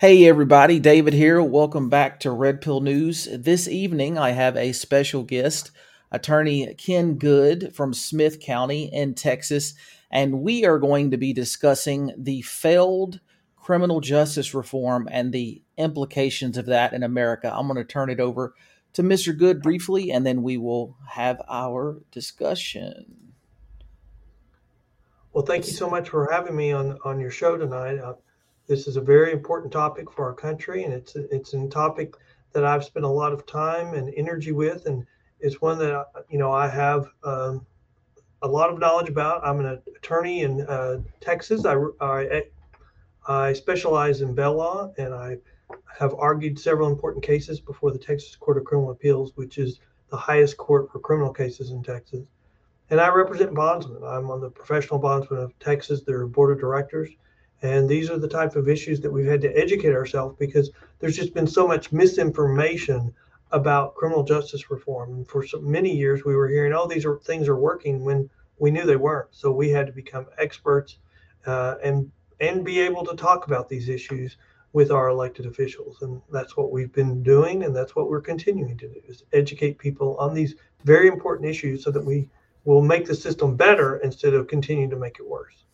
Hey, everybody, David here. Welcome back to Red Pill News. This evening, I have a special guest, attorney Ken Good from Smith County in Texas, and we are going to be discussing the failed criminal justice reform and the implications of that in America. I'm going to turn it over to Mr. Good briefly, and then we will have our discussion. Well, thank you so much for having me on on your show tonight. This is a very important topic for our country, and it's it's a topic that I've spent a lot of time and energy with, and it's one that you know I have um, a lot of knowledge about. I'm an attorney in uh, Texas. I, I I specialize in bail law, and I have argued several important cases before the Texas Court of Criminal Appeals, which is the highest court for criminal cases in Texas. And I represent bondsmen. I'm on the professional bondsmen of Texas, their board of directors. And these are the type of issues that we've had to educate ourselves because there's just been so much misinformation about criminal justice reform. And for so many years, we were hearing, oh, these are things are working when we knew they weren't. So we had to become experts uh, and and be able to talk about these issues with our elected officials. And that's what we've been doing, and that's what we're continuing to do: is educate people on these very important issues so that we will make the system better instead of continuing to make it worse.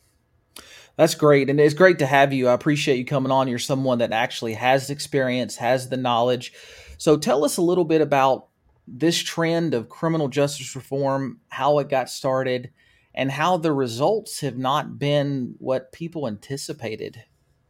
That's great. And it's great to have you. I appreciate you coming on. You're someone that actually has experience, has the knowledge. So tell us a little bit about this trend of criminal justice reform, how it got started, and how the results have not been what people anticipated,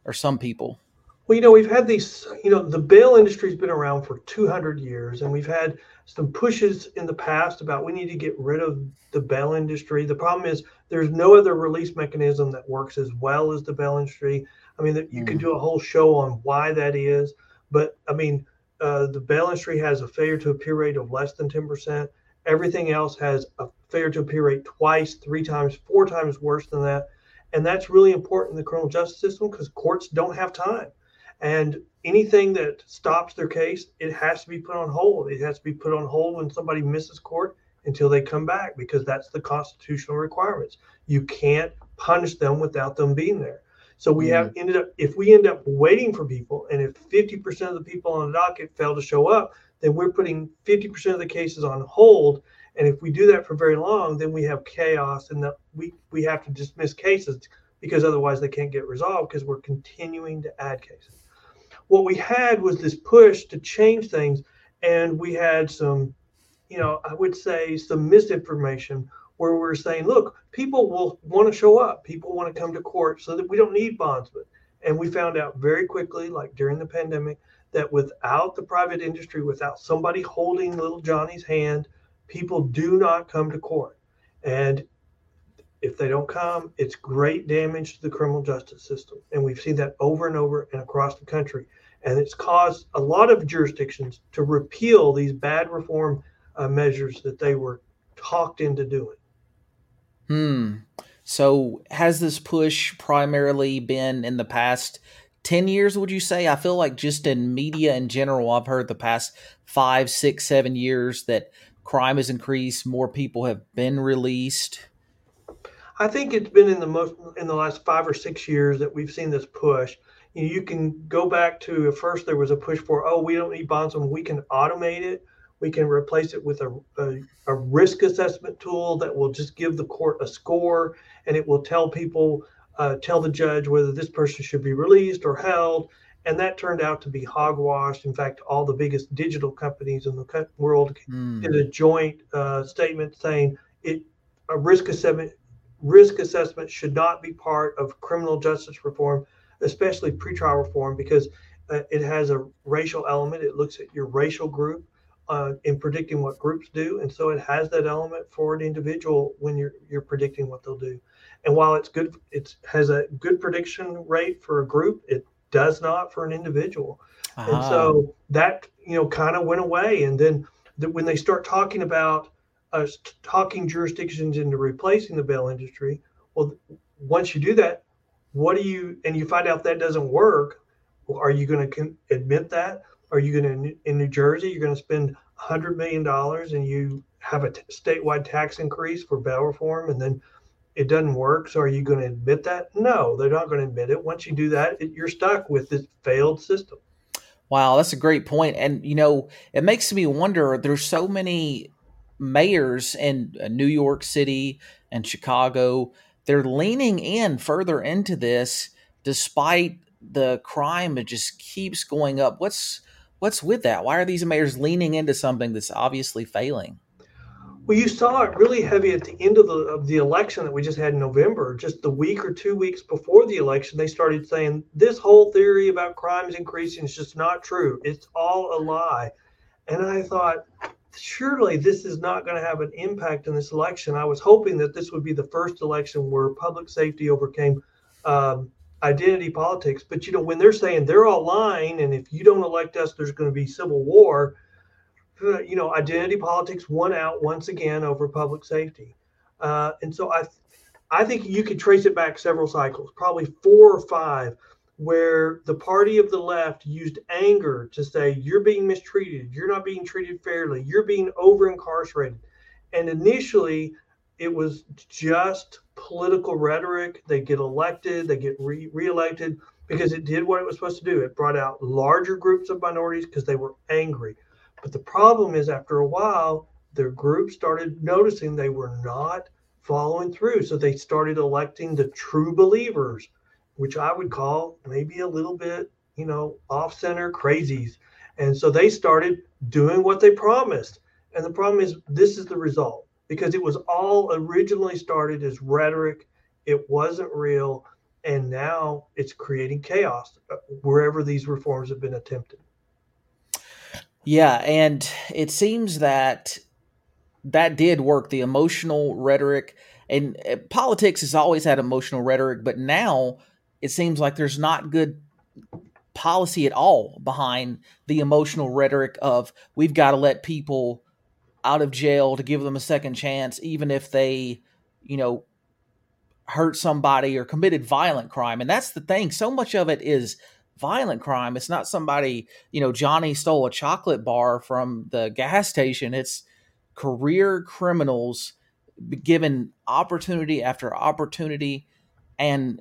or some people. Well, you know, we've had these, you know, the bail industry's been around for 200 years, and we've had some pushes in the past about we need to get rid of the bail industry. The problem is there's no other release mechanism that works as well as the bail industry. I mean, you mm. could do a whole show on why that is, but I mean, uh, the bail industry has a failure to appear rate of less than 10%. Everything else has a failure to appear rate twice, three times, four times worse than that. And that's really important in the criminal justice system because courts don't have time. And anything that stops their case, it has to be put on hold. It has to be put on hold when somebody misses court until they come back because that's the constitutional requirements. You can't punish them without them being there. So we have mm. ended up if we end up waiting for people, and if 50% of the people on the docket fail to show up, then we're putting 50% of the cases on hold. And if we do that for very long, then we have chaos, and that we we have to dismiss cases because otherwise they can't get resolved because we're continuing to add cases what we had was this push to change things, and we had some, you know, I would say some misinformation where we're saying, look, people will want to show up, people want to come to court, so that we don't need bondsmen. And we found out very quickly, like during the pandemic, that without the private industry, without somebody holding little Johnny's hand, people do not come to court. And if they don't come, it's great damage to the criminal justice system. And we've seen that over and over and across the country. And it's caused a lot of jurisdictions to repeal these bad reform uh, measures that they were talked into doing. Hmm. So has this push primarily been in the past 10 years, would you say? I feel like just in media in general, I've heard the past five, six, seven years that crime has increased, more people have been released. I think it's been in the most in the last five or six years that we've seen this push. You, know, you can go back to first there was a push for oh we don't need bondsmen we can automate it we can replace it with a, a, a, risk assessment tool that will just give the court a score and it will tell people uh, tell the judge whether this person should be released or held and that turned out to be hogwash in fact all the biggest digital companies in the world mm. did a joint uh, statement saying it a risk assessment risk assessment should not be part of criminal justice reform, especially pretrial reform, because uh, it has a racial element. It looks at your racial group uh, in predicting what groups do, and so it has that element for an individual when you're you're predicting what they'll do. And while it's good, it has a good prediction rate for a group. It does not for an individual. Uh-huh. And so that you know kind of went away. And then the, when they start talking about uh, talking jurisdictions into replacing the bail industry. Well, once you do that, what do you and you find out that doesn't work? Are you going to con- admit that? Are you going to in New Jersey? You're going to spend hundred million dollars and you have a t- statewide tax increase for bail reform, and then it doesn't work. So are you going to admit that? No, they're not going to admit it. Once you do that, it, you're stuck with this failed system. Wow, that's a great point. And you know, it makes me wonder. There's so many mayors in uh, New York City and Chicago. They're leaning in further into this, despite the crime. It just keeps going up. What's what's with that? Why are these mayors leaning into something that's obviously failing? Well, you saw it really heavy at the end of the of the election that we just had in November. Just the week or two weeks before the election, they started saying this whole theory about crimes increasing is just not true. It's all a lie. And I thought, surely this is not going to have an impact in this election. I was hoping that this would be the first election where public safety overcame um, identity politics. But you know, when they're saying they're all lying, and if you don't elect us, there's going to be civil war you know, identity politics won out once again over public safety. Uh, and so I, I think you could trace it back several cycles, probably four or five, where the party of the left used anger to say, you're being mistreated, you're not being treated fairly, you're being over incarcerated. And initially, it was just political rhetoric. They get elected, they get re- reelected because it did what it was supposed to do. It brought out larger groups of minorities because they were angry. But the problem is, after a while, their group started noticing they were not following through. So they started electing the true believers, which I would call maybe a little bit, you know, off center crazies. And so they started doing what they promised. And the problem is, this is the result because it was all originally started as rhetoric, it wasn't real. And now it's creating chaos uh, wherever these reforms have been attempted. Yeah, and it seems that that did work. The emotional rhetoric and uh, politics has always had emotional rhetoric, but now it seems like there's not good policy at all behind the emotional rhetoric of we've got to let people out of jail to give them a second chance, even if they, you know, hurt somebody or committed violent crime. And that's the thing. So much of it is violent crime. It's not somebody, you know, Johnny stole a chocolate bar from the gas station. It's career criminals given opportunity after opportunity. And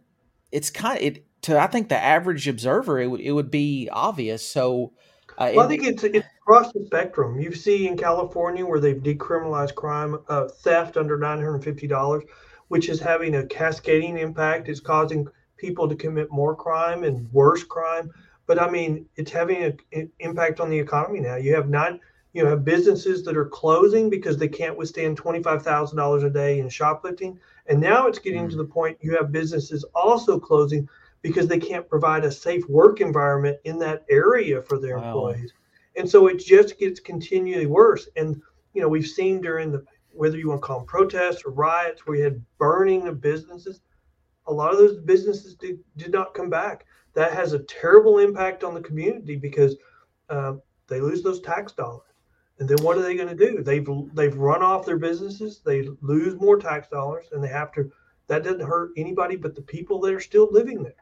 it's kind of, it, to, I think the average observer, it, w- it would be obvious. So, uh, well, it, I think it's, it's across the spectrum. You see in California where they've decriminalized crime, uh, theft under $950, which is having a cascading impact. It's causing people to commit more crime and worse crime. But I mean, it's having an impact on the economy now. You have not, you know, have businesses that are closing because they can't withstand twenty five thousand dollars a day in shoplifting, and now it's getting mm. to the point you have businesses also closing because they can't provide a safe work environment in that area for their wow. employees, and so it just gets continually worse. And you know, we've seen during the whether you want to call them protests or riots, where you had burning of businesses a lot of those businesses did, did not come back. That has a terrible impact on the community because uh, they lose those tax dollars. And then what are they going to do? They've they've run off their businesses. They lose more tax dollars, and they have to. That doesn't hurt anybody but the people that are still living there.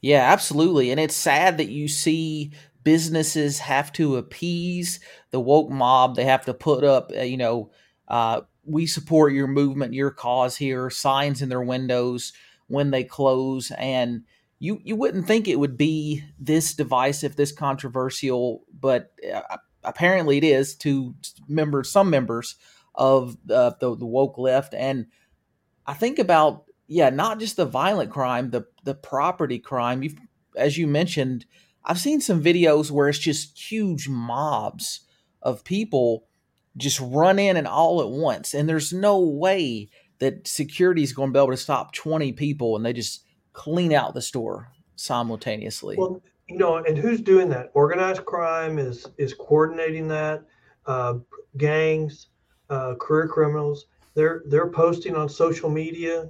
Yeah, absolutely. And it's sad that you see businesses have to appease the woke mob. They have to put up, uh, you know, uh, we support your movement, your cause here, signs in their windows when they close. And you, you wouldn't think it would be this divisive, this controversial, but uh, apparently it is to members, some members of uh, the, the woke left. And I think about, yeah, not just the violent crime, the, the property crime. You've, as you mentioned, I've seen some videos where it's just huge mobs of people just run in and all at once. And there's no way that security is going to be able to stop 20 people and they just clean out the store simultaneously. Well, you know, and who's doing that? Organized crime is is coordinating that. Uh, gangs, uh, career criminals. They're they're posting on social media.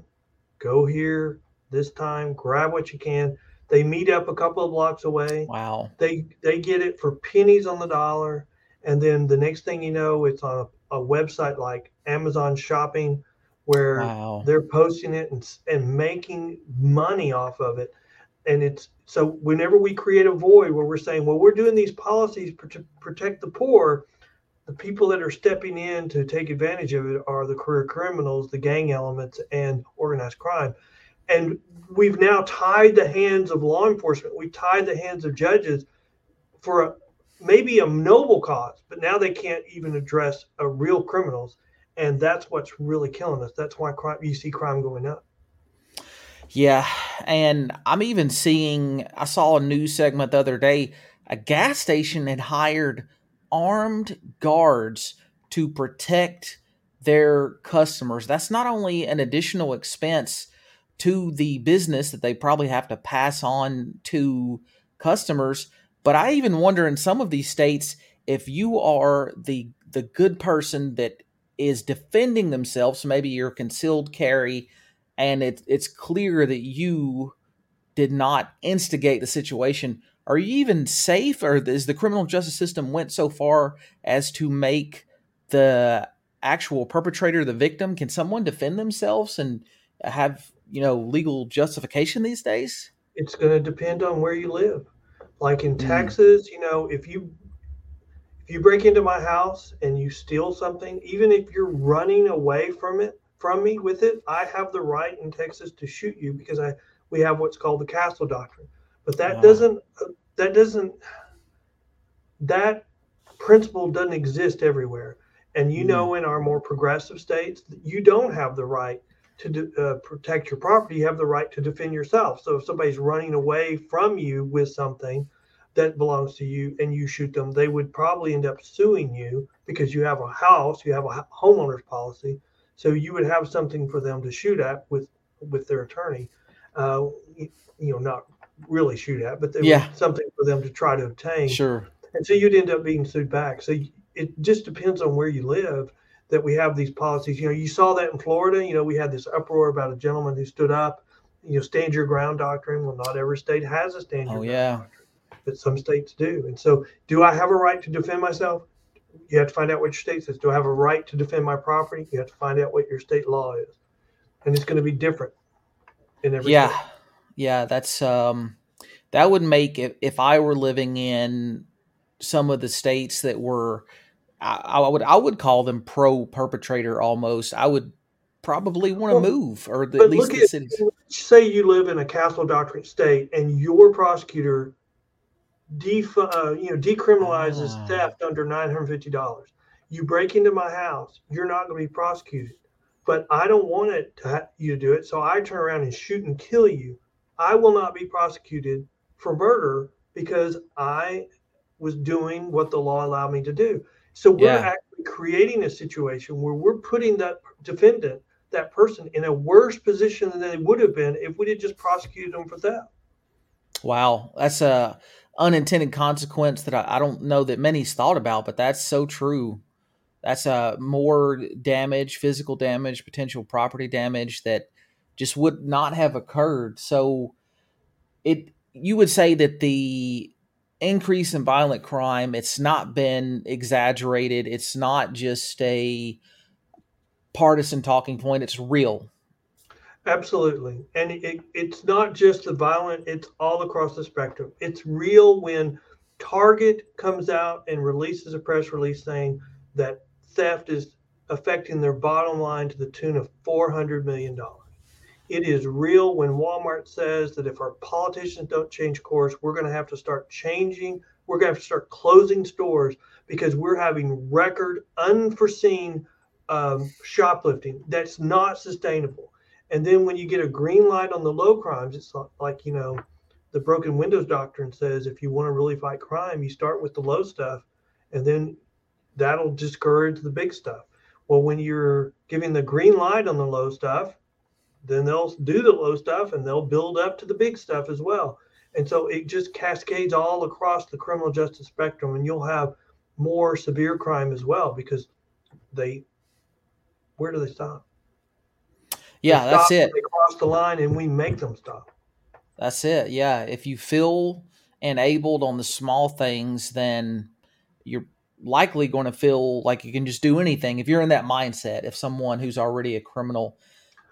Go here this time. Grab what you can. They meet up a couple of blocks away. Wow. They they get it for pennies on the dollar and then the next thing you know it's on a, a website like amazon shopping where wow. they're posting it and, and making money off of it and it's so whenever we create a void where we're saying well we're doing these policies to protect the poor the people that are stepping in to take advantage of it are the career criminals, the gang elements, and organized crime. And we've now tied the hands of law enforcement. We tied the hands of judges for a, maybe a noble cause, but now they can't even address a real criminals, and that's what's really killing us. That's why crime, you see crime going up. Yeah, and I'm even seeing. I saw a news segment the other day. A gas station had hired armed guards to protect their customers. That's not only an additional expense to the business that they probably have to pass on to customers, but I even wonder in some of these states if you are the the good person that is defending themselves, maybe you're concealed carry and it, it's clear that you did not instigate the situation. Are you even safe or is the criminal justice system went so far as to make the actual perpetrator the victim can someone defend themselves and have you know legal justification these days? It's going to depend on where you live. Like in mm. texas you know if you if you break into my house and you steal something even if you're running away from it from me with it i have the right in texas to shoot you because i we have what's called the castle doctrine but that wow. doesn't that doesn't that principle doesn't exist everywhere. And you mm know, in our more progressive states, you don't have the right to uh, protect your property. You have the right to defend yourself. So if somebody's running away from you with something that belongs to you and you shoot them, they would probably end up suing you because you have a house, you have a homeowner's policy. So you would have something for them to shoot at with with their attorney. Uh, you know, not really shoot at, but yeah. something for them to try to obtain. Sure. And so you'd end up being sued back. So it just depends on where you live that we have these policies. You know, you saw that in Florida. You know, we had this uproar about a gentleman who stood up. You know, stand your ground doctrine. Well, not every state has a stand your oh, ground yeah. doctrine, but some states do. And so, do I have a right to defend myself? You have to find out what your state says. Do I have a right to defend my property? You have to find out what your state law is, and it's going to be different in every. Yeah. State yeah, that's um, that would make if if I were living in some of the states that were, I, I would I would call them pro perpetrator almost. I would probably want to well, move or the, at least the at, cities. Say you live in a castle doctrine state and your prosecutor def, uh, you know decriminalizes ah. theft under nine hundred fifty dollars. You break into my house, you're not going to be prosecuted. But I don't want it to ha- you to do it, so I turn around and shoot and kill you I will not be prosecuted for murder because I was doing what the law allowed me to do. So we're yeah. actually creating a situation where we're putting that defendant, that person, in a worse position than they would have been if we had just prosecuted them for theft. Wow, that's a unintended consequence that I, I don't know that many's thought about, but that's so true. That's a uh, more damage, physical damage, potential property damage that just would not have occurred. So it you would say that the increase in violent crime it's not been exaggerated. It's not just a partisan talking point. It's real. Absolutely. And it, it's not just the violent, it's all across the spectrum. It's real when Target comes out and releases a press release saying that theft is affecting their bottom line to the tune of $400 million. It is real when Walmart says that if our politicians don't change course, we're going to have to start changing. We're going to have to start closing stores because we're having record, unforeseen um, shoplifting that's not sustainable. And then when you get a green light on the low crimes, it's like, you know, the broken windows doctrine says if you want to really fight crime, you start with the low stuff and then that'll discourage the big stuff. Well, when you're giving the green light on the low stuff, then they'll do the low stuff and they'll build up to the big stuff as well. And so it just cascades all across the criminal justice spectrum, and you'll have more severe crime as well because they, where do they stop? Yeah, they that's it. They cross the line, and we make them stop. That's it. Yeah, if you feel enabled on the small things, then you're likely going to feel like you can just do anything. If you're in that mindset, if someone who's already a criminal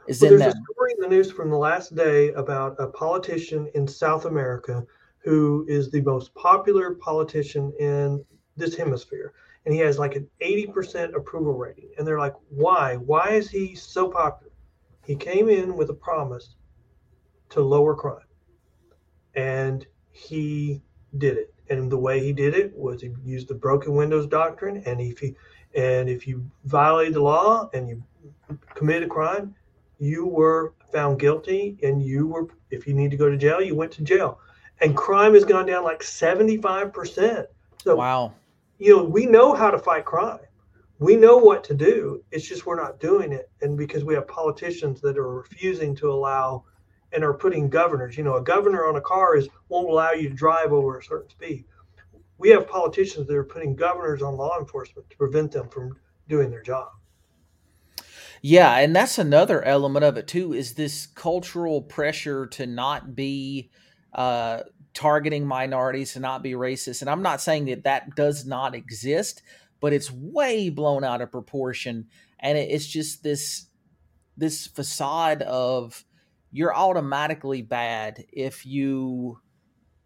is well, in there's that. a story in the news from the last day about a politician in South America who is the most popular politician in this hemisphere. and he has like an 80% approval rating. And they're like, why? Why is he so popular? He came in with a promise to lower crime, and he did it. And the way he did it was he used the broken windows doctrine. And if he and if you violated the law and you committed a crime, you were found guilty, and you were if you need to go to jail, you went to jail. And crime has gone down like seventy five percent. So wow, you know we know how to fight crime. We know what to do. It's just we're not doing it, and because we have politicians that are refusing to allow and are putting governors. You know, a governor on a car is won't allow you to drive over a certain speed. We have politicians that are putting governors on law enforcement to prevent them from doing their job. Yeah, and that's another element of it too. Is this cultural pressure to not be uh, targeting minorities, to not be racist? And I'm not saying that that does not exist, but it's way blown out of proportion, and it's just this this facade of you're automatically bad if you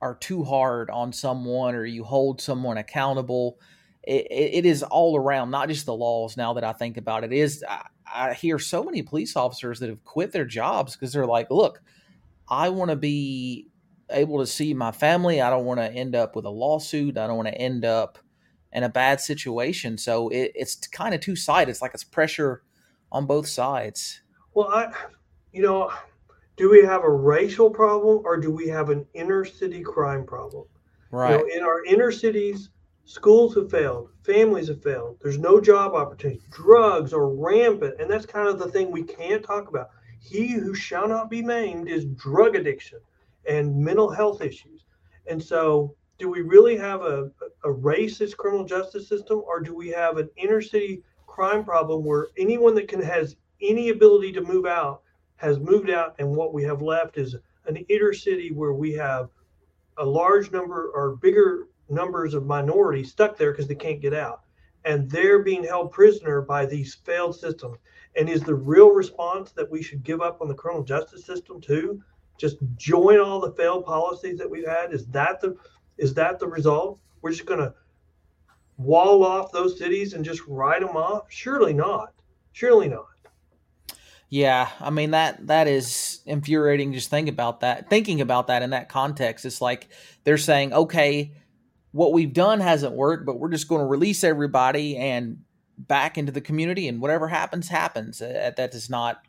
are too hard on someone or you hold someone accountable. it, it is all around, not just the laws. Now that I think about it, it is I, I hear so many police officers that have quit their jobs because they're like, "Look, I want to be able to see my family. I don't want to end up with a lawsuit. I don't want to end up in a bad situation." So it, it's kind of two sided. It's like it's pressure on both sides. Well, I, you know, do we have a racial problem or do we have an inner city crime problem? Right. You know, in our inner cities, schools have failed, families have failed. There's no job opportunities. Drugs are rampant, and that's kind of the thing we can't talk about. He who shall not be named is drug addiction and mental health issues. And so, do we really have a, a racist criminal justice system, or do we have an inner city crime problem where anyone that can has any ability to move out has moved out, and what we have left is an inner city where we have a large number or bigger numbers of minorities stuck there because they can't get out. And they're being held prisoner by these failed systems. And is the real response that we should give up on the criminal justice system too? Just join all the failed policies that we've had? Is that the is that the result? We're just gonna wall off those cities and just write them off? Surely not. Surely not. Yeah, I mean that that is infuriating. Just think about that. Thinking about that in that context, it's like they're saying, okay, what we've done hasn't worked, but we're just going to release everybody and back into the community, and whatever happens, happens. That does not.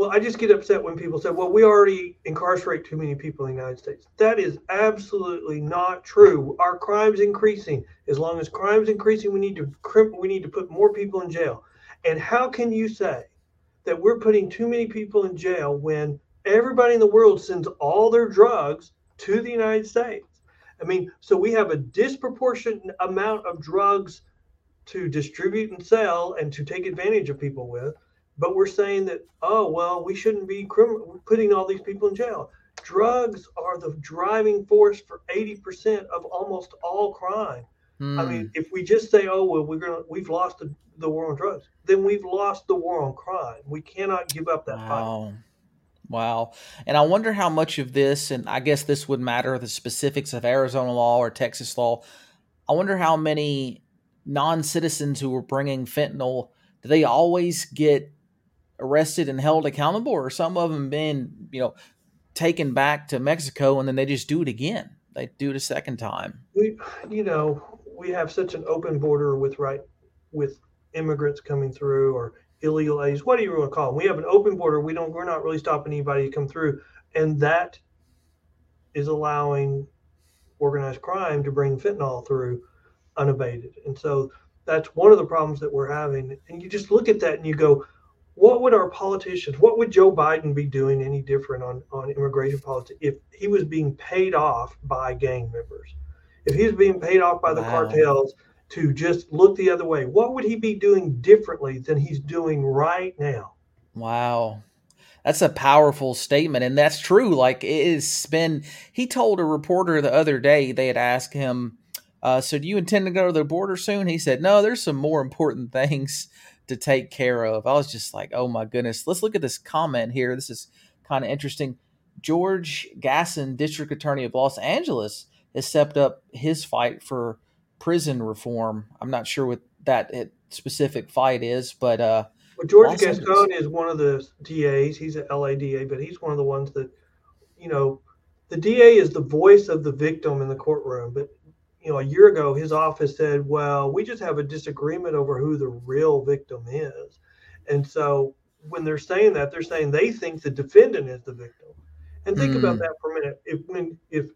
Well, I just get upset when people say, "Well, we already incarcerate too many people in the United States." That is absolutely not true. Our crime's increasing. As long as crime's increasing, we need to we need to put more people in jail. And how can you say that we're putting too many people in jail when everybody in the world sends all their drugs to the United States. I mean, so we have a disproportionate amount of drugs to distribute and sell and to take advantage of people with, but we're saying that, oh, well, we shouldn't be crim- putting all these people in jail. Drugs are the driving force for 80% of almost all crime. Mm. I mean, hmm. if we just say, "Oh well, we're gonna we've lost the, the war on drugs," then we've lost the war on crime. We cannot give up that wow. fight. Wow. And I wonder how much of this, and I guess this would matter the specifics of Arizona law or Texas law. I wonder how many non citizens who were bringing fentanyl, do they always get arrested and held accountable, or some of them been, you know, taken back to Mexico and then they just do it again? They do it a second time. We, you know, we have such an open border with right with immigrants coming through or illegal aliens, what do you want to call them? We have an open border. We don't. We're not really stopping anybody to come through, and that is allowing organized crime to bring fentanyl through unabated. And so that's one of the problems that we're having. And you just look at that and you go, what would our politicians, what would Joe Biden be doing any different on, on immigration policy if he was being paid off by gang members? if he was being paid off by the wow. cartels to just look the other way, what would he be doing differently than he's doing right now? Wow. That's a powerful statement. And that's true. Like, it's been, he told a reporter the other day, they had asked him, uh, So do you intend to go to the border soon? He said, No, there's some more important things to take care of. I was just like, Oh my goodness. Let's look at this comment here. This is kind of interesting. George Gascon, District Attorney of Los Angeles, has stepped up his fight for prison reform. I'm not sure what that specific fight is, but uh, well, George Gascon is one of the DAs. He's an LADA, but he's one of the ones that, you know, the DA is the voice of the victim in the courtroom. But you know, a year ago, his office said, "Well, we just have a disagreement over who the real victim is," and so when they're saying that, they're saying they think the defendant is the victim. And think mm. about that for a minute. If when if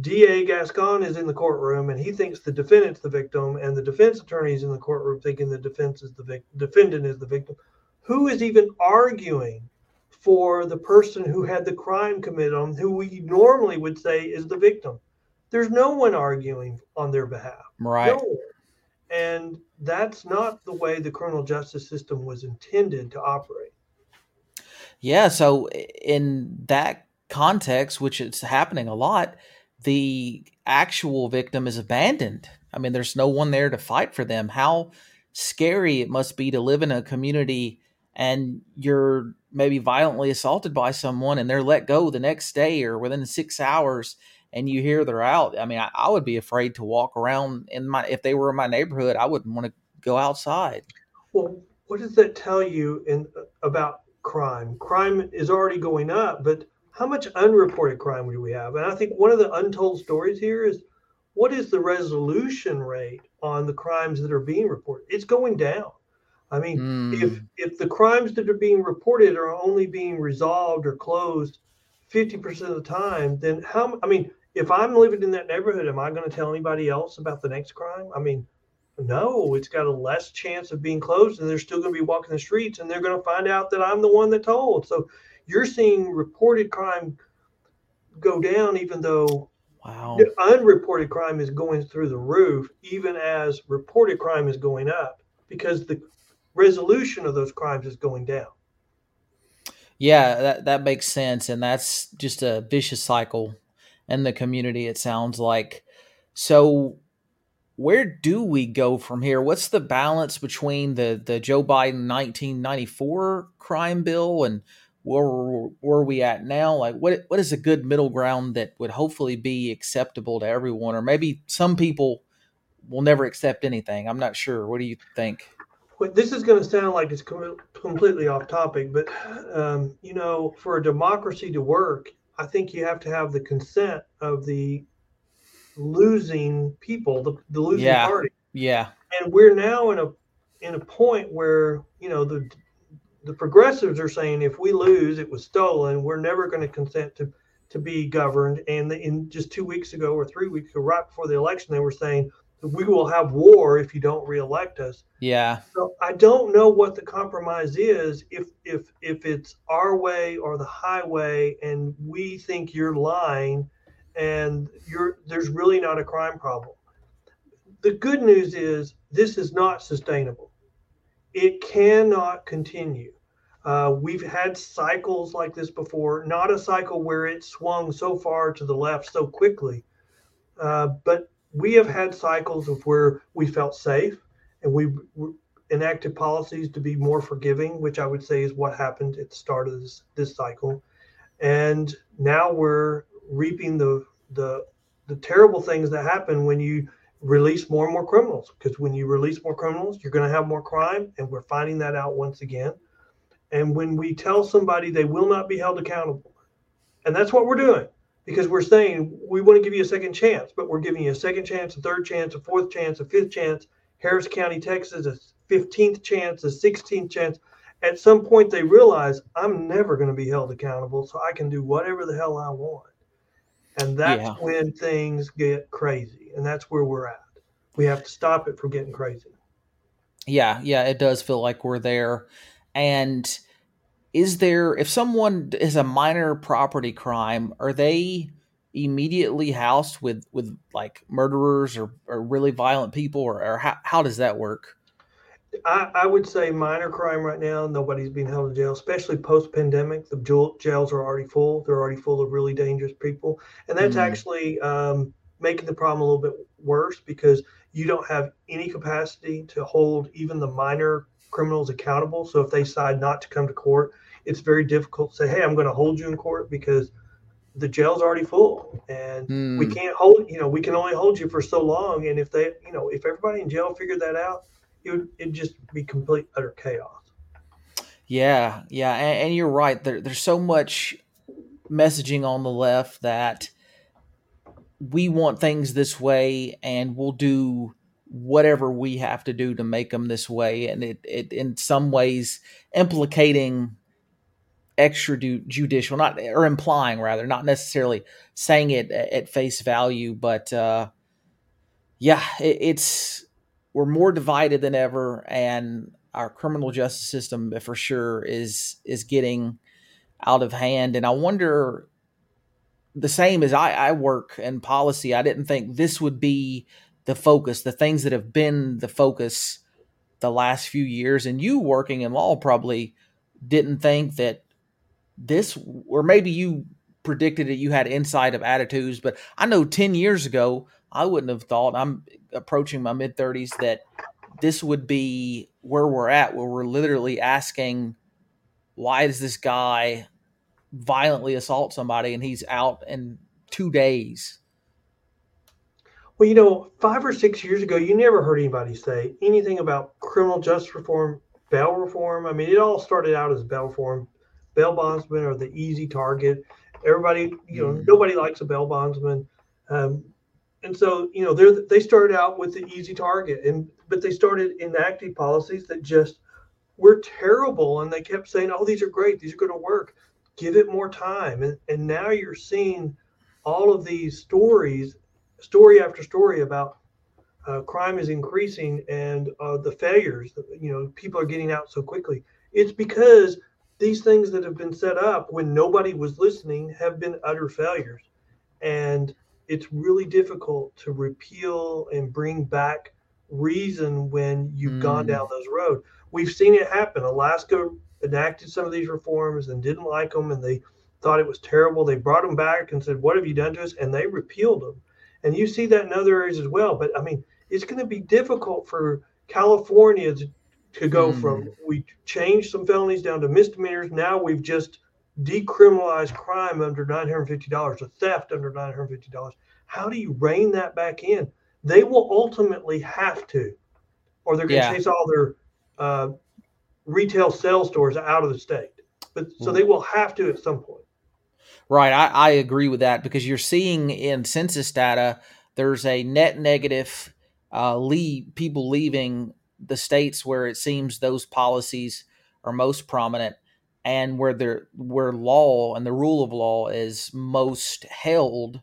DA Gascon is in the courtroom and he thinks the defendant's the victim, and the defense attorney is in the courtroom thinking the defense is the vic- defendant is the victim. Who is even arguing for the person who had the crime committed on, who we normally would say is the victim? There's no one arguing on their behalf. Right. No and that's not the way the criminal justice system was intended to operate. Yeah. So in that context, which is happening a lot, the actual victim is abandoned. I mean, there's no one there to fight for them. How scary it must be to live in a community and you're maybe violently assaulted by someone and they're let go the next day or within six hours and you hear they're out. I mean, I, I would be afraid to walk around in my, if they were in my neighborhood, I wouldn't want to go outside. Well, what does that tell you in about crime? Crime is already going up, but how much unreported crime do we have? And I think one of the untold stories here is what is the resolution rate on the crimes that are being reported? It's going down. I mean, mm. if if the crimes that are being reported are only being resolved or closed 50% of the time, then how I mean, if I'm living in that neighborhood, am I going to tell anybody else about the next crime? I mean, no, it's got a less chance of being closed and they're still going to be walking the streets and they're going to find out that I'm the one that told. So you're seeing reported crime go down, even though wow. unreported crime is going through the roof, even as reported crime is going up because the resolution of those crimes is going down. Yeah, that, that makes sense. And that's just a vicious cycle in the community, it sounds like. So, where do we go from here? What's the balance between the, the Joe Biden 1994 crime bill and where, where are we at now? Like, what what is a good middle ground that would hopefully be acceptable to everyone? Or maybe some people will never accept anything. I'm not sure. What do you think? This is going to sound like it's com- completely off topic, but um, you know, for a democracy to work, I think you have to have the consent of the losing people, the, the losing yeah. party. Yeah. And we're now in a in a point where you know the the progressives are saying if we lose, it was stolen. We're never going to consent to to be governed. And in just two weeks ago or three weeks ago, right before the election, they were saying we will have war if you don't reelect us. Yeah. So I don't know what the compromise is if if if it's our way or the highway and we think you're lying and you're there's really not a crime problem. The good news is this is not sustainable. It cannot continue. Uh, we've had cycles like this before, not a cycle where it swung so far to the left so quickly, uh, but we have had cycles of where we felt safe and we enacted policies to be more forgiving, which I would say is what happened at the start of this, this cycle. And now we're reaping the, the, the terrible things that happen when you release more and more criminals. Because when you release more criminals, you're going to have more crime. And we're finding that out once again. And when we tell somebody they will not be held accountable, and that's what we're doing because we're saying we want to give you a second chance, but we're giving you a second chance, a third chance, a fourth chance, a fifth chance. Harris County, Texas, a 15th chance, a 16th chance. At some point, they realize I'm never going to be held accountable, so I can do whatever the hell I want. And that's yeah. when things get crazy. And that's where we're at. We have to stop it from getting crazy. Yeah, yeah, it does feel like we're there. And is there if someone is a minor property crime are they immediately housed with with like murderers or, or really violent people or, or how, how does that work? I, I, would say minor crime right now nobody's being held in jail especially post pandemic the jails are already full they're already full of really dangerous people. And that's mm. actually um, making the problem a little bit worse because you don't have any capacity to hold even the minor criminals accountable. So if they decide not to come to court it's very difficult to say, hey, I'm going to hold you in court because the jail's already full and mm. we can't hold, you know, we can only hold you for so long. And if they, you know, if everybody in jail figured that out, it would it just be complete utter chaos. Yeah, yeah, and, and you're right. There, there's so much messaging on the left that we want things this way, and we'll do whatever we have to do to make them this way, and it, it in some ways implicating extrajudicial, not or implying rather, not necessarily saying it at face value, but uh, yeah, it, it's we're more divided than ever, and our criminal justice system for sure is is getting out of hand. And I wonder the same as I, I work in policy, I didn't think this would be the focus, the things that have been the focus the last few years. And you working in law probably didn't think that this, or maybe you predicted that you had insight of attitudes, but I know 10 years ago, I wouldn't have thought I'm approaching my mid 30s that this would be where we're at, where we're literally asking, why does this guy violently assault somebody and he's out in two days? Well, you know, five or six years ago, you never heard anybody say anything about criminal justice reform, bail reform. I mean, it all started out as bail reform. Bail bondsmen are the easy target. Everybody, you know, mm. nobody likes a bail bondsman. Um, and so, you know, they they started out with the easy target, and but they started enacting policies that just were terrible, and they kept saying, "Oh, these are great. These are going to work. Give it more time." And and now you're seeing all of these stories story after story about uh, crime is increasing and uh, the failures you know people are getting out so quickly it's because these things that have been set up when nobody was listening have been utter failures. And it's really difficult to repeal and bring back reason when you've mm. gone down those road. We've seen it happen. Alaska enacted some of these reforms and didn't like them and they thought it was terrible. They brought them back and said what have you done to us? And they repealed them. And you see that in other areas as well. But I mean, it's going to be difficult for California to, go mm. from we changed some felonies down to misdemeanors. Now we've just decriminalized crime under $950, a theft under $950. How do you rein that back in? They will ultimately have to, or they're going to yeah. chase all their uh, retail sales stores out of the state. But so they will have to at some point. Right, I, I agree with that because you're seeing in census data there's a net negative uh, leave people leaving the states where it seems those policies are most prominent and where there where law and the rule of law is most held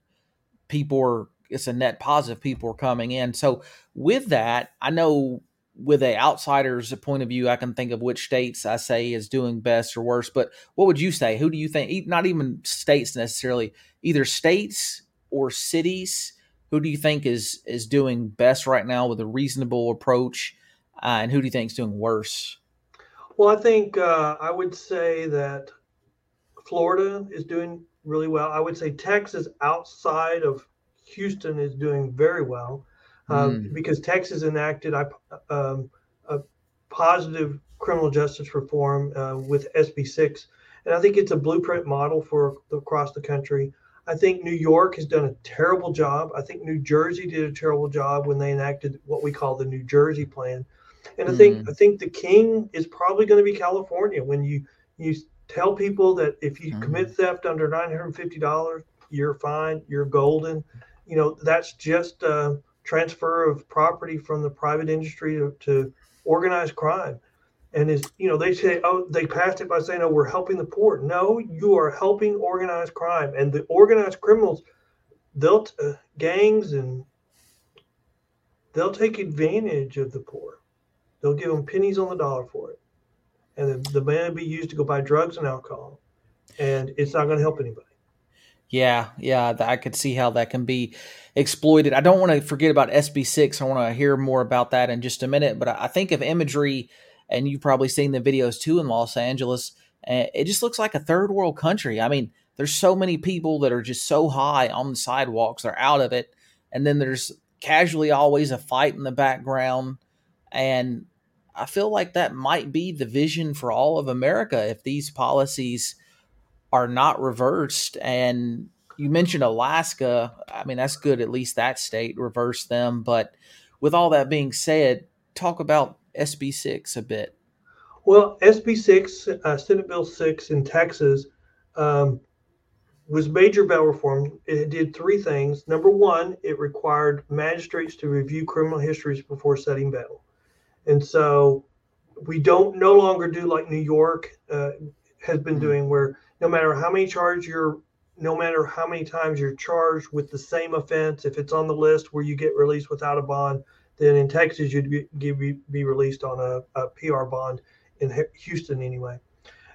people are it's a net positive people are coming in so with that i know with a outsider's point of view, I can think of which states I say is doing best or worse. But what would you say? Who do you think? Not even states necessarily, either states or cities. Who do you think is is doing best right now with a reasonable approach, uh, and who do you think is doing worse? Well, I think uh, I would say that Florida is doing really well. I would say Texas, outside of Houston, is doing very well mm. because Texas enacted um, a positive criminal justice reform uh, with SB6, and I think it's a blueprint model for across the country. I think New York has done a terrible job. I think New Jersey did a terrible job when they enacted what we call the New Jersey plan. And I think mm. I think the king is probably going to be California when you you tell people that if you mm. commit theft under nine hundred fifty dollars, you're fine, you're golden. You know that's just uh, transfer of property from the private industry to, to organized crime. And is you know they say oh they passed it by saying oh we're helping the poor. No, you are helping organized crime, and the organized criminals, they'll uh, gangs and they'll take advantage of the poor. They'll give them pennies on the dollar for it, and the, the money will be used to go buy drugs and alcohol, and it's not going to help anybody. Yeah, yeah, I could see how that can be exploited. I don't want to forget about SB6. I want to hear more about that in just a minute. But I think of imagery, and you've probably seen the videos too in Los Angeles. It just looks like a third world country. I mean, there's so many people that are just so high on the sidewalks, they're out of it. And then there's casually always a fight in the background. And I feel like that might be the vision for all of America if these policies are not reversed. And you mentioned Alaska. I mean, that's good. At least that state reversed them. But with all that being said, talk about SB six a bit. Well, SB six, uh, Senate Bill six in Texas, um, was major bail reform. It did three things. Number one, it required magistrates to review criminal histories before setting bail, and so we don't no longer do like New York uh, has been mm-hmm. doing, where no matter how many charges you're, no matter how many times you're charged with the same offense, if it's on the list where you get released without a bond, then in Texas you'd be, be, be released on a, a PR bond in Houston anyway.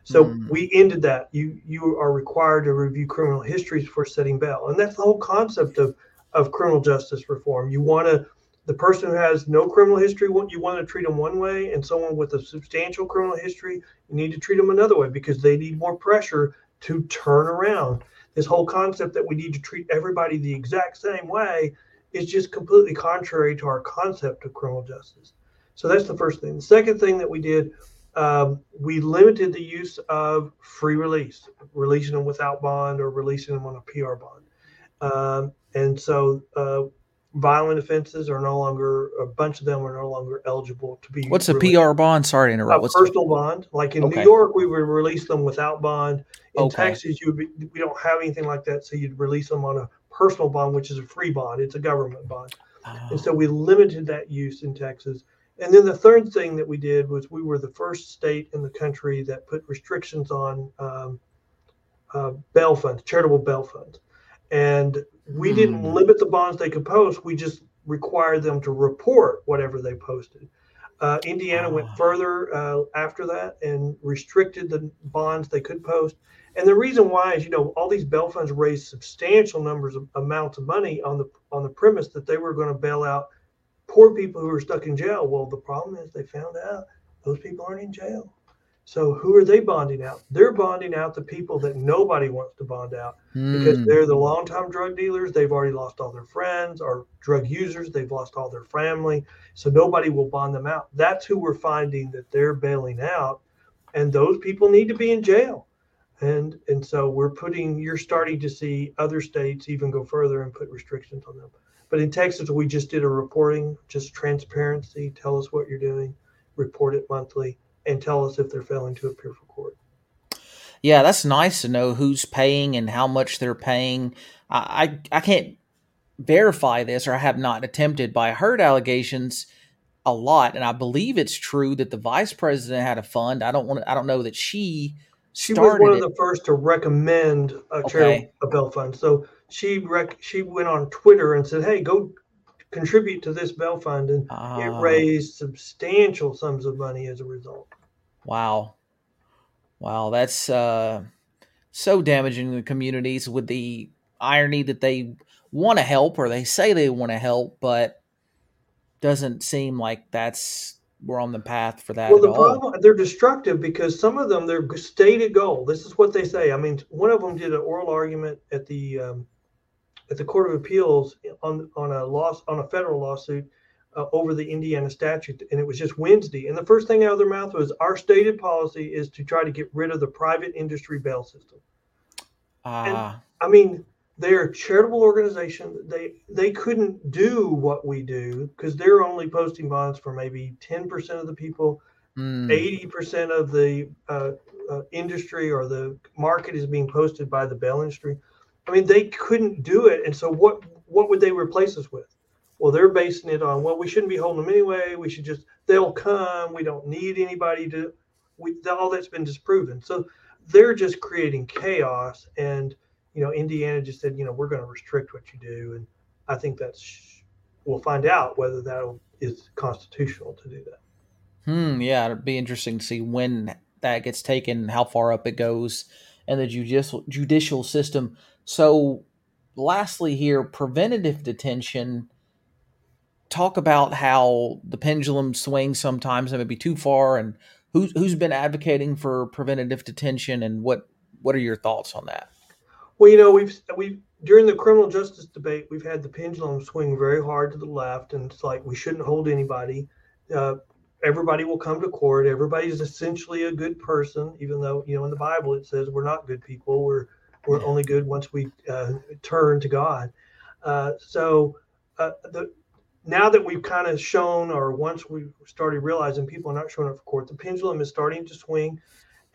So mm. we ended that. You you are required to review criminal histories for setting bail, and that's the whole concept of of criminal justice reform. You want to the person who has no criminal history, you want to treat them one way, and someone with a substantial criminal history, you need to treat them another way because they need more pressure to turn around. This whole concept that we need to treat everybody the exact same way is just completely contrary to our concept of criminal justice. So that's the first thing. The second thing that we did, um, we limited the use of free release, releasing them without bond or releasing them on a PR bond. Um, and so uh, violent offenses are no longer a bunch of them are no longer eligible to be. What's a PR bond? Sorry to interrupt. A What's personal the... bond, like in okay. New York, we would release them without bond. In okay. Texas, you would be, we don't have anything like that, so you'd release them on a personal bond, which is a free bond. It's a government bond, oh. and so we limited that use in Texas. And then the third thing that we did was we were the first state in the country that put restrictions on um, uh, bail funds, charitable bail funds. And we mm. didn't hmm. limit the bonds they could post. We just required them to report whatever they posted. Uh, Indiana went ah. further uh, after that and restricted the bonds they could post. And the reason why is, you know, all these bail funds raised substantial numbers of amounts of money on the on the premise that they were going to bail out poor people who were stuck in jail. Well, the problem is they found out those people aren't in jail. So who are they bonding out? They're bonding out the people that nobody wants to bond out mm. because they're the longtime drug dealers. They've already lost all their friends, or drug users. They've lost all their family. So nobody will bond them out. That's who we're finding that they're bailing out, and those people need to be in jail. And and so we're putting. You're starting to see other states even go further and put restrictions on them. But in Texas, we just did a reporting, just transparency. Tell us what you're doing. Report it monthly and tell us if they're failing to appear for court. Yeah, that's nice to know who's paying and how much they're paying. I I, I can't verify this, or I have not attempted, but I heard allegations a lot, and I believe it's true that the vice president had a fund. I don't want to, I don't know that she she was one of the first to recommend a okay. charitable a bail fund. So she rec- she went on Twitter and said, "Hey, go contribute to this bail fund," and uh, it ah. raised substantial sums of money as a result. Wow. Wow, that's uh, so damaging to the communities with the irony that they want to help or they say they want to help, but doesn't seem like that's we're on the path for that. Well, the problem they're destructive because some of them their stated goal. This is what they say. I mean, one of them did an oral argument at the um, at the Court of Appeals on on a loss on a federal lawsuit uh, over the Indiana statute, and it was just Wednesday. And the first thing out of their mouth was, "Our stated policy is to try to get rid of the private industry bail system." Uh, and, ah. I mean, they're a charitable organization. They they couldn't do what we do because they're only posting bonds for maybe ten percent of the people. Hmm. Eighty mm. percent of the uh, uh, industry or the market is being posted by the bail industry. I mean, they couldn't do it, and so what? What would they replace us with? well they're basing it on well we shouldn't be holding them anyway. We should just they'll come. We don't need anybody to we all that's been disproven. So they're just creating chaos. And you know indiana just said you know we're going to restrict what you do. And i think that's we'll find out whether that is constitutional to do that. Hmm yeah it'd be interesting to see when that gets taken how far up it goes and the judicial judicial system so lastly here preventative detention. Talk about how the pendulum swings sometimes and maybe too far and who's who's been advocating for preventative detention and what what are your thoughts on that? Well you know we've we've during the criminal justice debate we've had the pendulum swing very hard to the left and it's like we shouldn't hold anybody. Uh, everybody will come to court. Everybody's essentially a good person even though you know in the bible it says we're not good people. We're we're only good once we uh, turn to god uh, so uh, the now that we've kind of shown, or once we started realizing people are not showing up for court, the pendulum is starting to swing.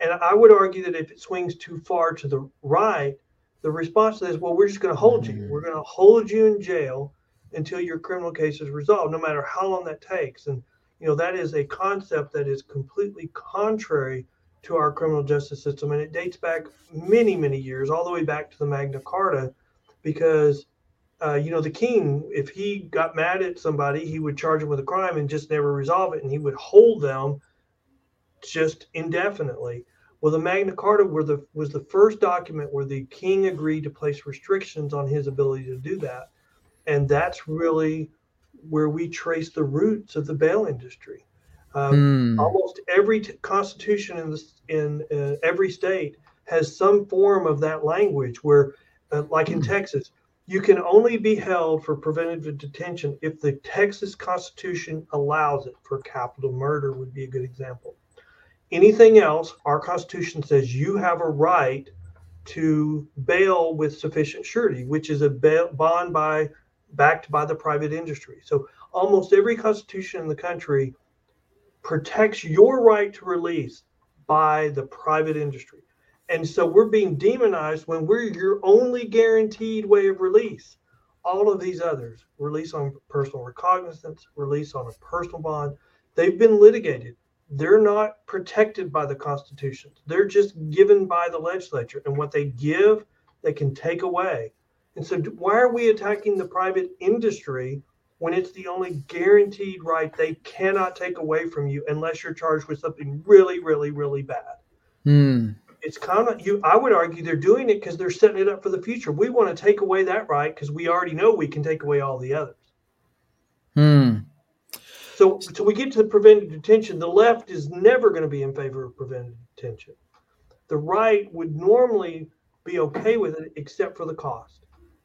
And I would argue that if it swings too far to the right, the response is, well, we're just going to hold you. Mm. We're going to hold you in jail until your criminal case is resolved, no matter how long that takes. And you know that is a concept that is completely contrary to our criminal justice system, and it dates back many, many years, all the way back to the Magna Carta, because uh, you know, the king, if he got mad at somebody, he would charge them with a crime and just never resolve it, and he would hold them just indefinitely. Well, the Magna Carta the, was the first document where the king agreed to place restrictions on his ability to do that, and that's really where we trace the roots of the bail industry. Um, mm. Almost every t- constitution in this in uh, every state has some form of that language. Where, uh, like in mm. Texas, you can only be held for preventive detention if the Texas Constitution allows it. For capital murder would be a good example. Anything else, our Constitution says you have a right to bail with sufficient surety, which is a bail, bond by backed by the private industry. So almost every constitution in the country protects your right to release by the private industry. And so we're being demonized when we're your only guaranteed way of release. All of these others, release on personal recognizance, release on a personal bond, they've been litigated. They're not protected by the Constitution. They're just given by the legislature. And what they give, they can take away. And so, why are we attacking the private industry when it's the only guaranteed right they cannot take away from you unless you're charged with something really, really, really bad? Hmm. It's kind of you i would argue they're doing it because they're setting it up for the future. We want to take away that right because we already know we can take away all the others. Hmm. So so we get to the preventive detention the left is never going to be in favor of preventive detention. The right would normally be okay with it except for the cost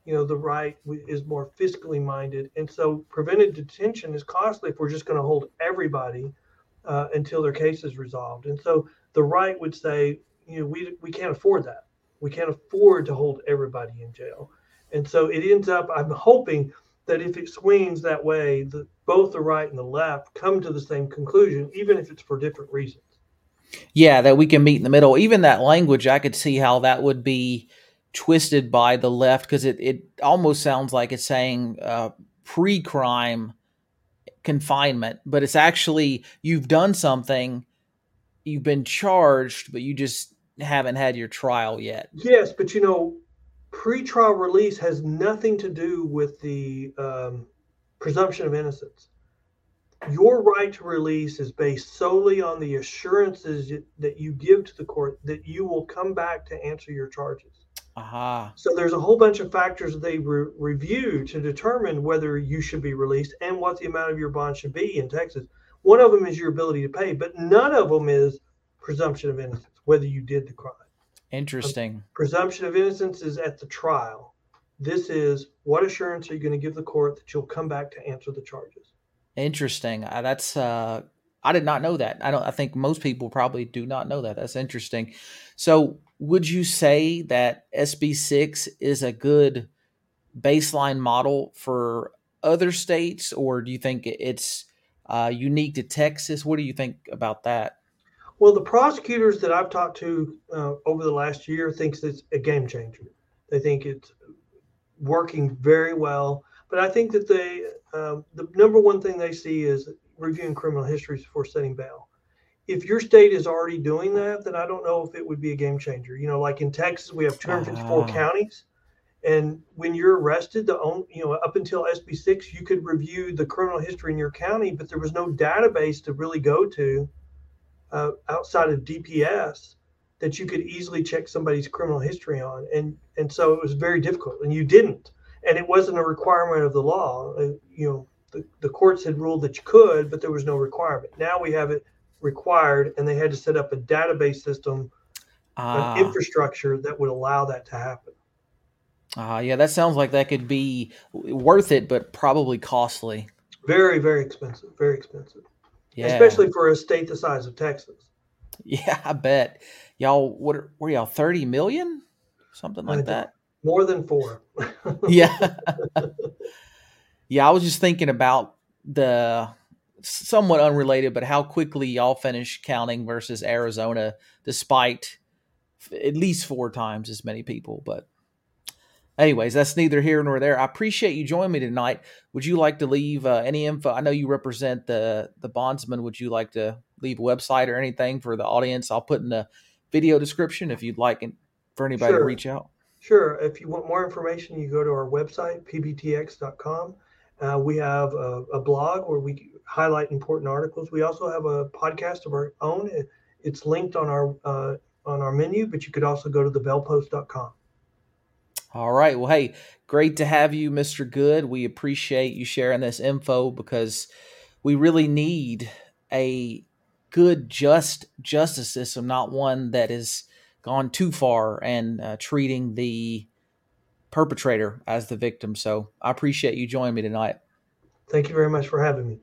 you know the right is more fiscally minded and so preventive detention is costly if we're just going to hold everybody uh, until their case is resolved and so the right would say you know, we we can't afford that. We can't afford to hold everybody in jail, and so it ends up. I'm hoping that if it swings that way, that both the right and the left come to the same conclusion, even if it's for different reasons. Yeah, that we can meet in the middle. Even that language, I could see how that would be twisted by the left because it, it almost sounds like it's saying uh, pre crime confinement, but it's actually you've done something, you've been charged, but you just haven't had your trial yet. Yes, but you know, pre-trial release has nothing to do with the um, presumption of innocence. Your right to release is based solely on the assurances that you give to the court that you will come back to answer your charges. Uh-huh. So there's a whole bunch of factors they re- review to determine whether you should be released and what the amount of your bond should be in Texas. One of them is your ability to pay, but none of them is presumption of innocence whether you did the crime. Interesting. A presumption of innocence is at the trial. This is what assurance are you going to give the court that you'll come back to answer the charges? Interesting. Uh, that's uh, I did not know that. I don't. I think most people probably do not know that. That's interesting. So, would you say that SB six is a good baseline model for other states, or do you think it's uh, unique to Texas? What do you think about that? Well, the prosecutors that I've talked to uh, over the last year thinks it's a game changer. They think it's working very well. But I think that they uh, the number one thing they see is reviewing criminal histories before setting bail. If your state is already doing that, then I don't know if it would be a game changer. You know, like in Texas, we have 254 uh-huh. counties, and when you're arrested, the only, you know up until SB six, you could review the criminal history in your county, but there was no database to really go to uh, outside of DPS that you could easily check somebody's criminal history on, and and so it was very difficult, and you didn't, and it wasn't a requirement of the law. Uh, you know, the, the courts had ruled that you could, but there was no requirement. Now we have it required, and they had to set up a database system, uh, infrastructure that would allow that to happen. Uh, yeah, that sounds like that could be worth it, but probably costly. Very, very expensive. Very expensive. Yeah. Especially for a state the size of Texas. Yeah, I bet. Y'all, what are, were y'all 30 million? Something like that? More than four. yeah. yeah, I was just thinking about the somewhat unrelated, but how quickly y'all finish counting versus Arizona, despite at least four times as many people. But, anyways, that's neither here nor there. I appreciate you joining me tonight. Would you like to leave uh, any info? I know you represent the the bondsman. Would you like to leave a website or anything for the audience? I'll put in the video description if you'd like for anybody sure. to reach out. Sure. If you want more information, you go to our website, pbtx.com. Uh, we have a, a, blog where we highlight important articles. We also have a podcast of our own. It's linked on our uh, on our menu, but you could also go to thebellpost.com. All right. Well, hey, great to have you, Mr. Good. We appreciate you sharing this info because we really need a good, just justice system, not one that has gone too far and uh, treating the perpetrator as the victim. So I appreciate you joining me tonight. Thank you very much for having me.